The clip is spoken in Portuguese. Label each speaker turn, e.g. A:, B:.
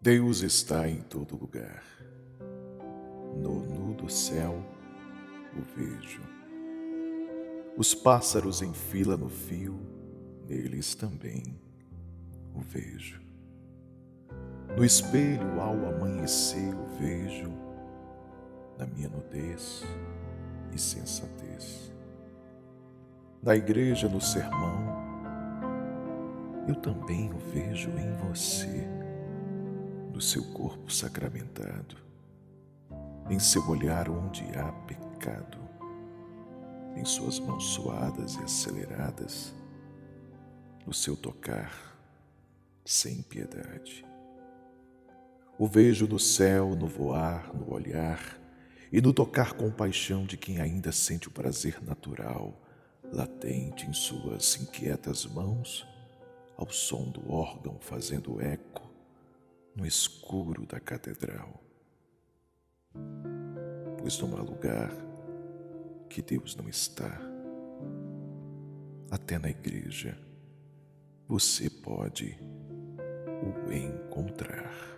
A: Deus está em todo lugar. No nu do céu o vejo. Os pássaros em fila no fio, neles também o vejo. No espelho ao amanhecer o vejo, na minha nudez e sensatez. Na igreja, no sermão, eu também o vejo em você, no seu corpo sacramentado, em seu olhar onde há pecado, em suas mãos suadas e aceleradas, no seu tocar sem piedade. O vejo no céu, no voar, no olhar e no tocar com paixão de quem ainda sente o prazer natural, latente em suas inquietas mãos ao som do órgão fazendo eco no escuro da catedral. Pois não há lugar que Deus não está. Até na igreja você pode o encontrar.